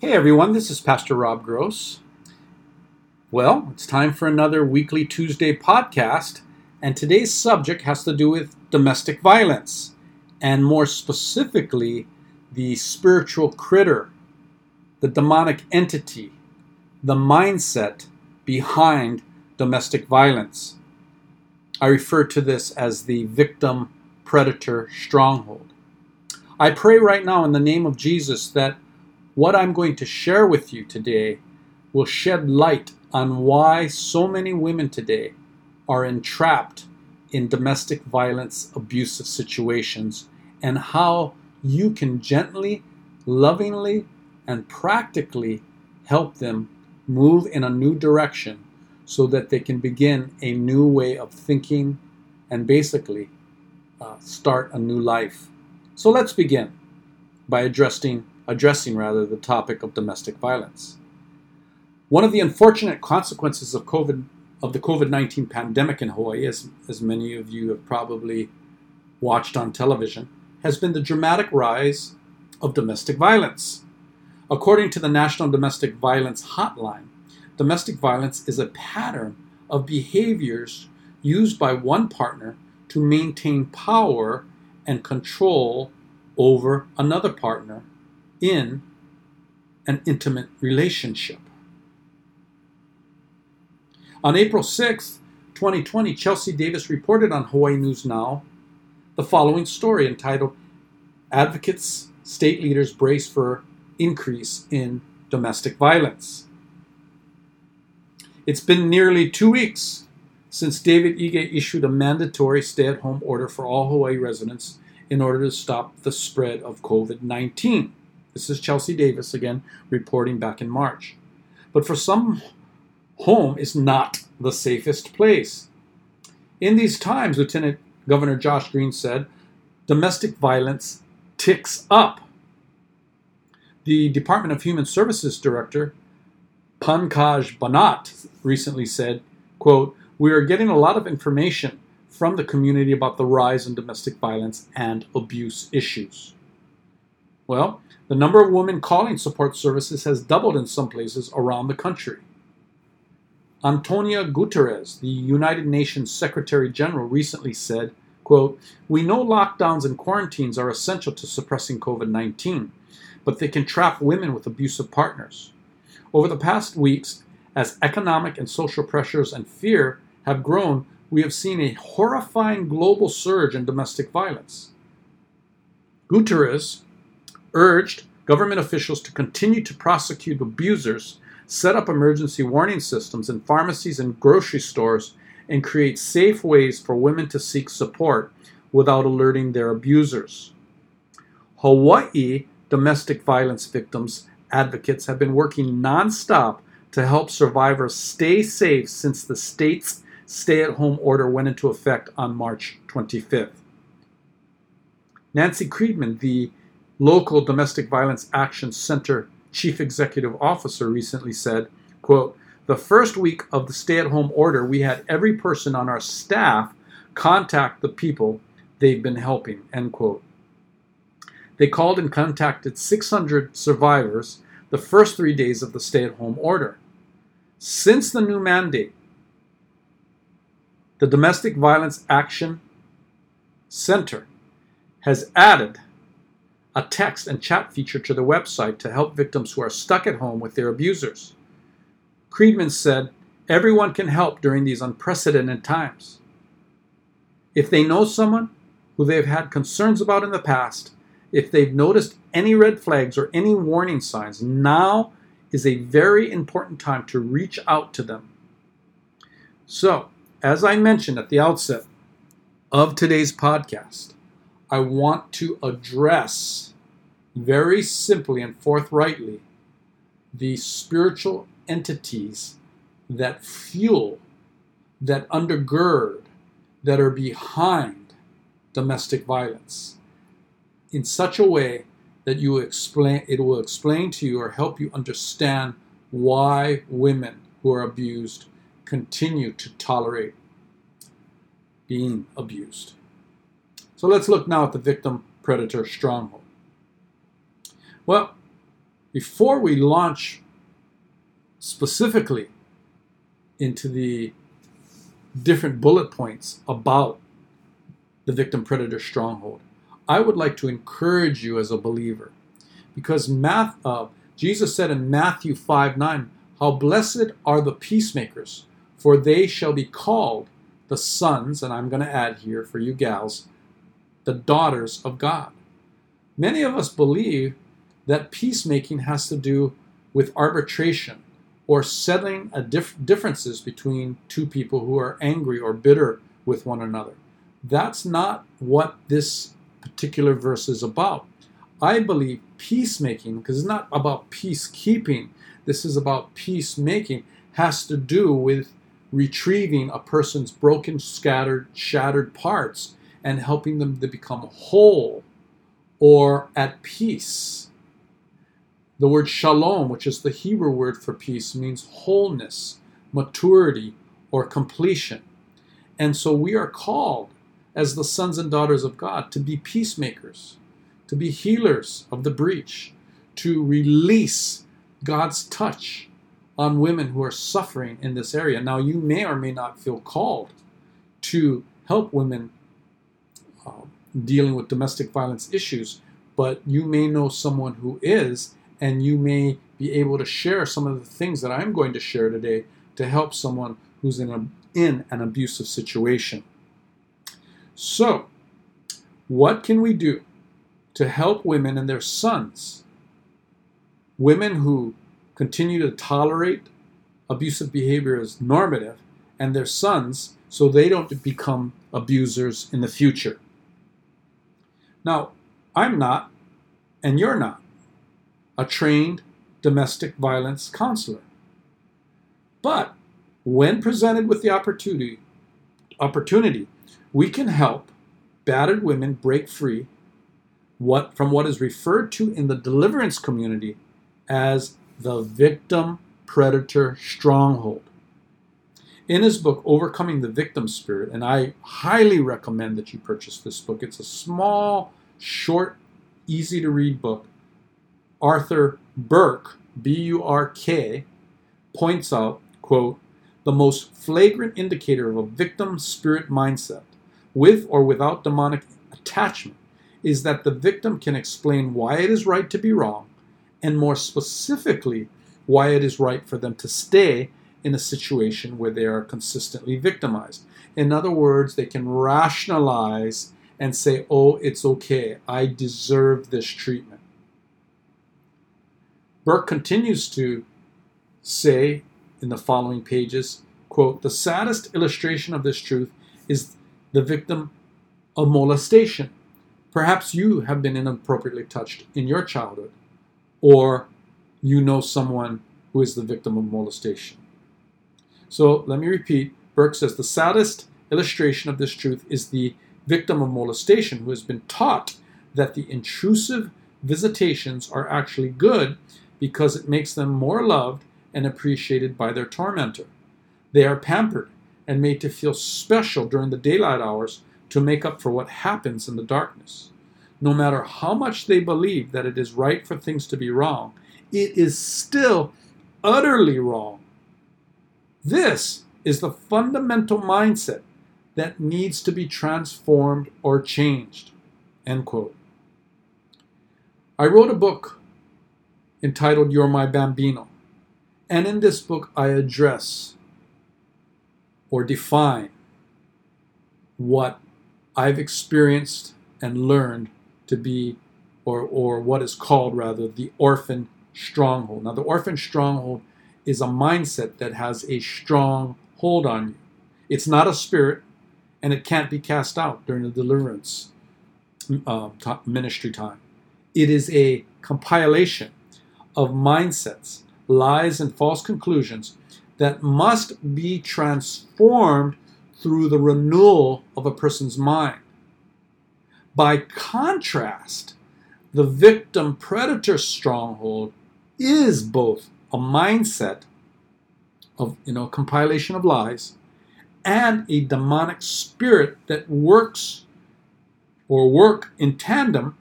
Hey everyone, this is Pastor Rob Gross. Well, it's time for another weekly Tuesday podcast, and today's subject has to do with domestic violence, and more specifically, the spiritual critter, the demonic entity, the mindset behind domestic violence. I refer to this as the victim predator stronghold. I pray right now in the name of Jesus that what I'm going to share with you today will shed light on why so many women today are entrapped in domestic violence abusive situations and how you can gently, lovingly, and practically help them move in a new direction so that they can begin a new way of thinking and basically uh, start a new life. So let's begin by addressing addressing rather the topic of domestic violence. One of the unfortunate consequences of COVID of the COVID-19 pandemic in Hawaii, as, as many of you have probably watched on television, has been the dramatic rise of domestic violence. According to the National Domestic Violence Hotline, domestic violence is a pattern of behaviors used by one partner to maintain power and control over another partner in an intimate relationship. On April 6, 2020, Chelsea Davis reported on Hawaii News Now the following story entitled Advocates, State Leaders Brace for Increase in Domestic Violence. It's been nearly two weeks since David Ige issued a mandatory stay at home order for all Hawaii residents in order to stop the spread of COVID 19. This is Chelsea Davis again reporting back in March. But for some, home is not the safest place. In these times, Lieutenant Governor Josh Green said, domestic violence ticks up. The Department of Human Services Director, Pankaj Bhanot, recently said, quote, We are getting a lot of information from the community about the rise in domestic violence and abuse issues. Well, the number of women calling support services has doubled in some places around the country. Antonio Guterres, the United Nations Secretary General, recently said, quote, We know lockdowns and quarantines are essential to suppressing COVID 19, but they can trap women with abusive partners. Over the past weeks, as economic and social pressures and fear have grown, we have seen a horrifying global surge in domestic violence. Guterres urged government officials to continue to prosecute abusers, set up emergency warning systems in pharmacies and grocery stores, and create safe ways for women to seek support without alerting their abusers. Hawaii domestic violence victims advocates have been working nonstop to help survivors stay safe since the state's stay at home order went into effect on March 25th. Nanci Kreidman, the local domestic violence action center chief executive officer recently said quote the first week of the stay-at-home order we had every person on our staff contact the people they've been helping end quote. They called and contacted 600 survivors the first three days of the stay-at-home order. Since the new mandate the domestic violence action center has added a text and chat feature to the website to help victims who are stuck at home with their abusers. Kreidman said, Everyone can help during these unprecedented times. If they know someone who they've had concerns about in the past, if they've noticed any red flags or any warning signs, now is a very important time to reach out to them. So, as I mentioned at the outset of today's podcast, I want to address very simply and forthrightly the spiritual entities that fuel, that undergird, that are behind domestic violence in such a way that you explain it will explain to you or help you understand why women who are abused continue to tolerate being abused. So let's look now at the victim predator stronghold. Well, before we launch specifically into the different bullet points about the victim predator stronghold, I would like to encourage you as a believer because math, uh, Jesus said in Matthew 5 9, How blessed are the peacemakers, for they shall be called the sons, and I'm going to add here for you gals, the daughters of God. Many of us believe that peacemaking has to do with arbitration or settling dif- differences between two people who are angry or bitter with one another. That's not what this particular verse is about. I believe peacemaking, because it's not about peacekeeping, this is about peacemaking, has to do with retrieving a person's broken, scattered, shattered parts and helping them to become whole or at peace. The word shalom, which is the Hebrew word for peace, means wholeness, maturity, or completion. And so we are called as the sons and daughters of God to be peacemakers, to be healers of the breach, to release God's touch on women who are suffering in this area. Now, you may or may not feel called to help women uh, dealing with domestic violence issues, but you may know someone who is, and you may be able to share some of the things that I'm going to share today to help someone who's in, a, in an abusive situation. So, what can we do to help women and their sons? Women who continue to tolerate abusive behavior as normative, and their sons so they don't become abusers in the future. Now, I'm not, and you're not, a trained domestic violence counselor. But when presented with the opportunity, opportunity, we can help battered women break free what, from what is referred to in the deliverance community as the victim predator stronghold. In his book, Overcoming the Victim Spirit, and I highly recommend that you purchase this book, it's a small, short, easy to read book. Arthur Burk, B U R K, points out, quote, the most flagrant indicator of a victim spirit mindset, with or without demonic attachment, is that the victim can explain why it is right to be wrong, and more specifically, why it is right for them to stay in a situation where they are consistently victimized. In other words, they can rationalize and say, oh, it's okay, I deserve this treatment. Burk continues to say in the following pages, quote, the saddest illustration of this truth is the victim of molestation. Perhaps you have been inappropriately touched in your childhood, or you know someone who is the victim of molestation. So let me repeat Burk says the saddest illustration of this truth is the victim of molestation who has been taught that the intrusive visitations are actually good because it makes them more loved and appreciated by their tormentor. They are pampered and made to feel special during the daylight hours to make up for what happens in the darkness. No matter how much they believe that it is right for things to be wrong, it is still utterly wrong. This is the fundamental mindset that needs to be transformed or changed. End quote. I wrote a book entitled You're My Bambino. And in this book, I address or define what I've experienced and learned to be, or, or what is called rather, the orphan stronghold. Now, the orphan stronghold is a mindset that has a strong hold on you. It's not a spirit, and it can't be cast out during the deliverance uh, ministry time. It is a compilation of mindsets, lies, and false conclusions that must be transformed through the renewal of a person's mind. By contrast, the victim predator stronghold is both a mindset of, you know, compilation of lies and a demonic spirit that works or work in tandem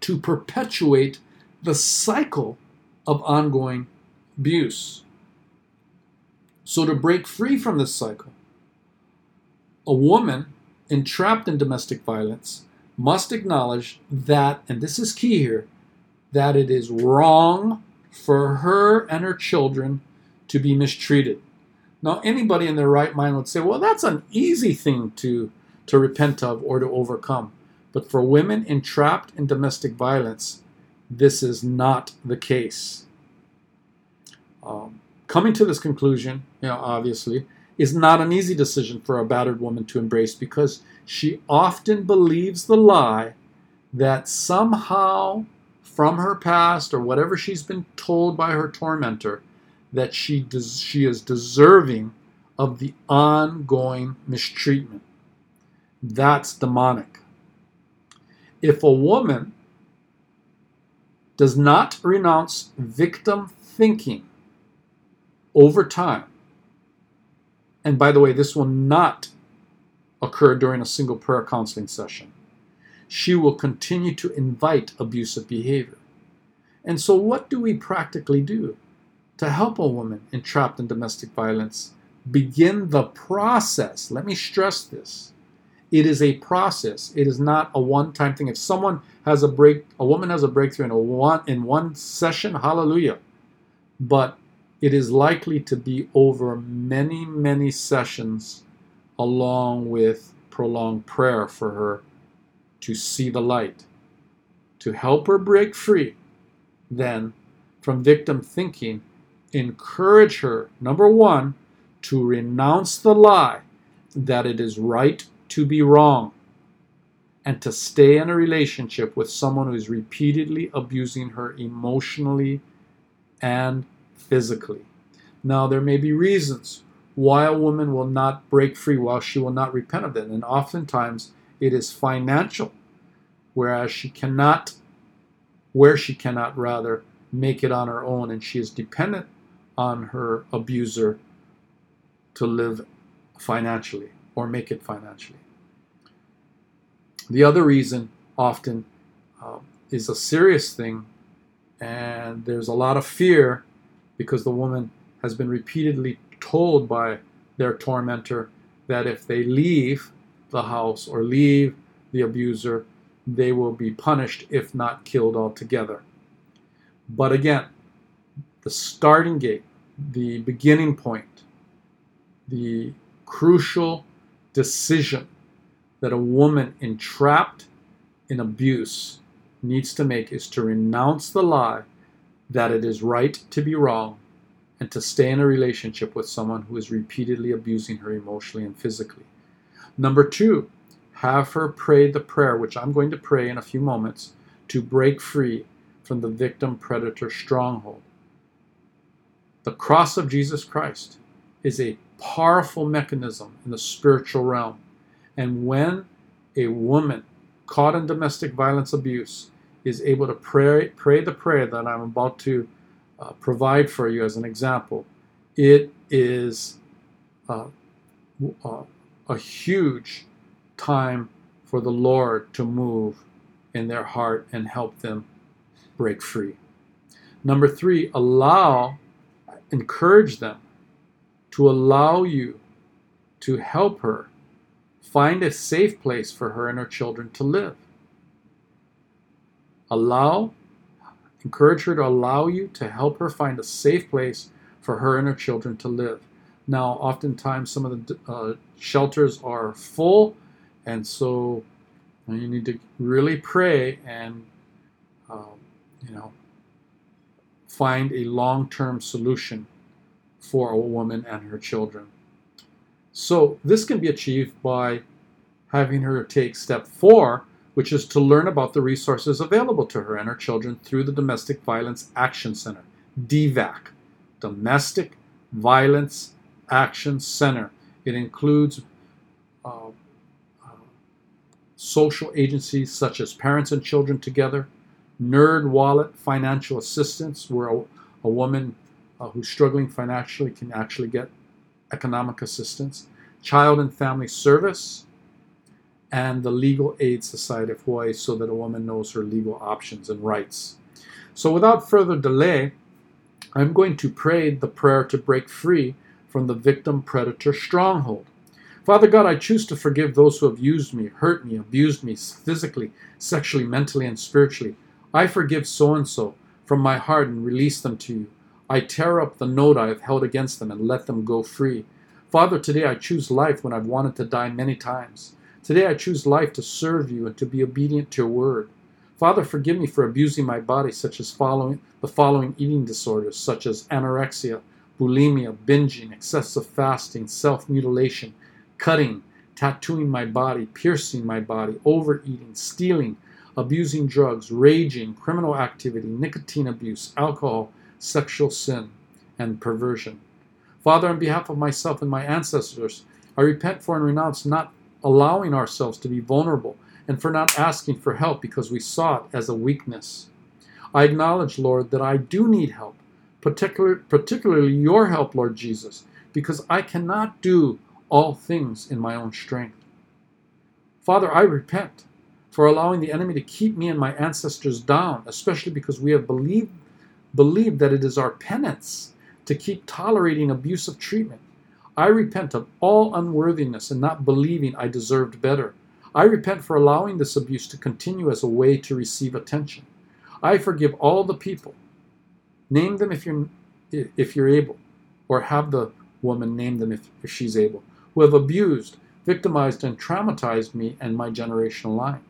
to perpetuate the cycle of ongoing abuse. So, to break free from this cycle, a woman entrapped in domestic violence must acknowledge that, and this is key here, that it is wrong for her and her children to be mistreated. Now, anybody in their right mind would say, well, that's an easy thing to, to repent of or to overcome. But for women entrapped in domestic violence, this is not the case. Um, coming to this conclusion, you know, obviously, is not an easy decision for a battered woman to embrace because she often believes the lie that somehow from her past or whatever she's been told by her tormentor that she des- she is deserving of the ongoing mistreatment. That's demonic. If a woman does not renounce victim thinking over time, and by the way, this will not occur during a single prayer counseling session. She will continue to invite abusive behavior. And so, what do we practically do to help a woman entrapped in domestic violence begin the process? Let me stress this. It is a process. It is not a one-time thing. If someone has a break, a woman has a breakthrough in a one in one session, hallelujah. But it is likely to be over many, many sessions along with prolonged prayer for her to see the light, to help her break free, then from victim thinking, encourage her, number one, to renounce the lie that it is right to be wrong and to stay in a relationship with someone who is repeatedly abusing her emotionally and physically. Now, there may be reasons why a woman will not break free, while she will not repent of it. And oftentimes it is financial, whereas she cannot, where she cannot rather, make it on her own, and she is dependent on her abuser to live financially or make it financially. The other reason often uh, is a serious thing, and there's a lot of fear because the woman has been repeatedly told by their tormentor that if they leave the house or leave the abuser, they will be punished, if not killed altogether. But again, the starting gate, the beginning point, the crucial decision that a woman entrapped in abuse needs to make is to renounce the lie that it is right to be wrong and to stay in a relationship with someone who is repeatedly abusing her emotionally and physically. Number two, have her pray the prayer, which I'm going to pray in a few moments, to break free from the victim predator stronghold. The cross of Jesus Christ is a powerful mechanism in the spiritual realm. And when a woman caught in domestic violence abuse is able to pray, pray the prayer that I'm about to uh, provide for you as an example, it is uh, uh, a huge time for the Lord to move in their heart and help them break free. Number three, allow, encourage them to allow you to help her find a safe place for her and her children to live. Allow Encourage her to allow you to help her find a safe place for her and her children to live. Now, oftentimes, some of the uh, shelters are full, and so you need to really pray and, um, you know, find a long term solution for a woman and her children. So, this can be achieved by having her take step four, which is to learn about the resources available to her and her children through the Domestic Violence Action Center, DVAC, Domestic Violence Action Center. It includes uh, uh, social agencies such as Parents and Children Together, NerdWallet Financial Assistance, where a, a woman uh, who's struggling financially can actually get economic assistance, Child and Family Service, and the Legal Aid Society of Hawaii so that a woman knows her legal options and rights. So, without further delay, I'm going to pray the prayer to break free from the victim predator stronghold. Father God, I choose to forgive those who have used me, hurt me, abused me physically, sexually, mentally, and spiritually. I forgive so and so from my heart and release them to you. I tear up the note I have held against them and let them go free. Father, today I choose life when I've wanted to die many times. Today I choose life to serve you and to be obedient to your word. Father, forgive me for abusing my body, such as following the following eating disorders, such as anorexia, bulimia, binging, excessive fasting, self mutilation, cutting, tattooing my body, piercing my body, overeating, stealing, abusing drugs, raging, criminal activity, nicotine abuse, alcohol, sexual sin, and perversion. Father, on behalf of myself and my ancestors, I repent for and renounce not allowing ourselves to be vulnerable and for not asking for help because we saw it as a weakness. I acknowledge, Lord, that I do need help, particular, particularly your help, Lord Jesus, because I cannot do all things in my own strength. Father, I repent for allowing the enemy to keep me and my ancestors down, especially because we have believed, believed that it is our penance to keep tolerating abusive treatment. I repent of all unworthiness and not believing I deserved better. I repent for allowing this abuse to continue as a way to receive attention. I forgive all the people. Name them if you're if you're able, or have the woman name them if, if she's able, who have abused, victimized, and traumatized me and my generational line.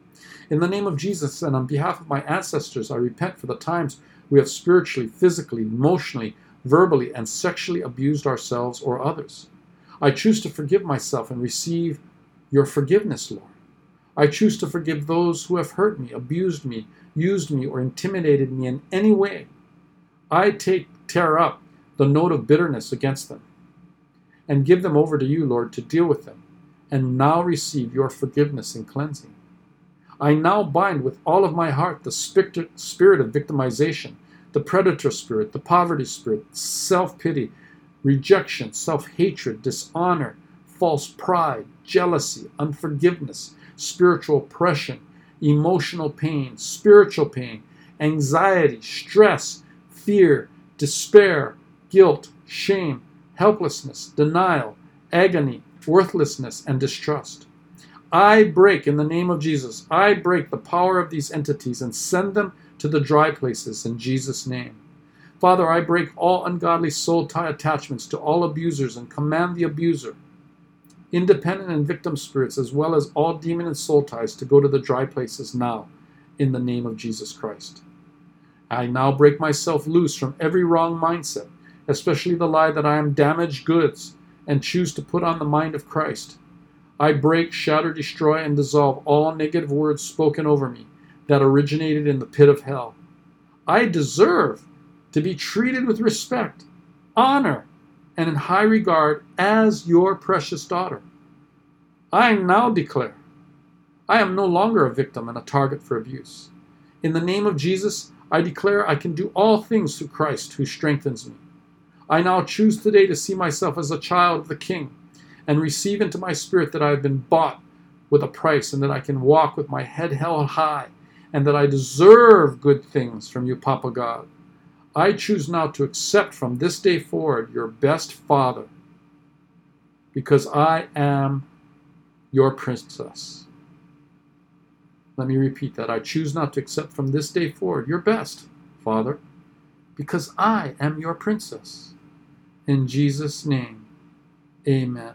In the name of Jesus and on behalf of my ancestors, I repent for the times we have spiritually, physically, emotionally, verbally, and sexually abused ourselves or others. I choose to forgive myself and receive your forgiveness, Lord. I choose to forgive those who have hurt me, abused me, used me, or intimidated me in any way. I take tear up the note of bitterness against them and give them over to you, Lord, to deal with them, and now receive your forgiveness and cleansing. I now bind with all of my heart the spirit of victimization, the predator spirit, the poverty spirit, self pity, rejection, self hatred, dishonor, false pride, jealousy, unforgiveness, spiritual oppression, emotional pain, spiritual pain, anxiety, stress, fear, despair, guilt, shame, helplessness, denial, agony, worthlessness, and distrust. I break, in the name of Jesus, I break the power of these entities and send them to the dry places in Jesus' name. Father, I break all ungodly soul tie attachments to all abusers and command the abuser independent and victim spirits, as well as all demon and soul ties, to go to the dry places now, in the name of Jesus Christ. I now break myself loose from every wrong mindset, especially the lie that I am damaged goods, and choose to put on the mind of Christ. I break, shatter, destroy, and dissolve all negative words spoken over me that originated in the pit of hell. I deserve to be treated with respect, honor, and in high regard as your precious daughter. I now declare I am no longer a victim and a target for abuse. In the name of Jesus, I declare I can do all things through Christ who strengthens me. I now choose today to see myself as a child of the King and receive into my spirit that I have been bought with a price and that I can walk with my head held high and that I deserve good things from you, Papa God. I choose now to accept from this day forward your best father because I am your princess. Let me repeat that. I choose not to accept from this day forward your best, Father, because I am your princess. In Jesus' name, amen.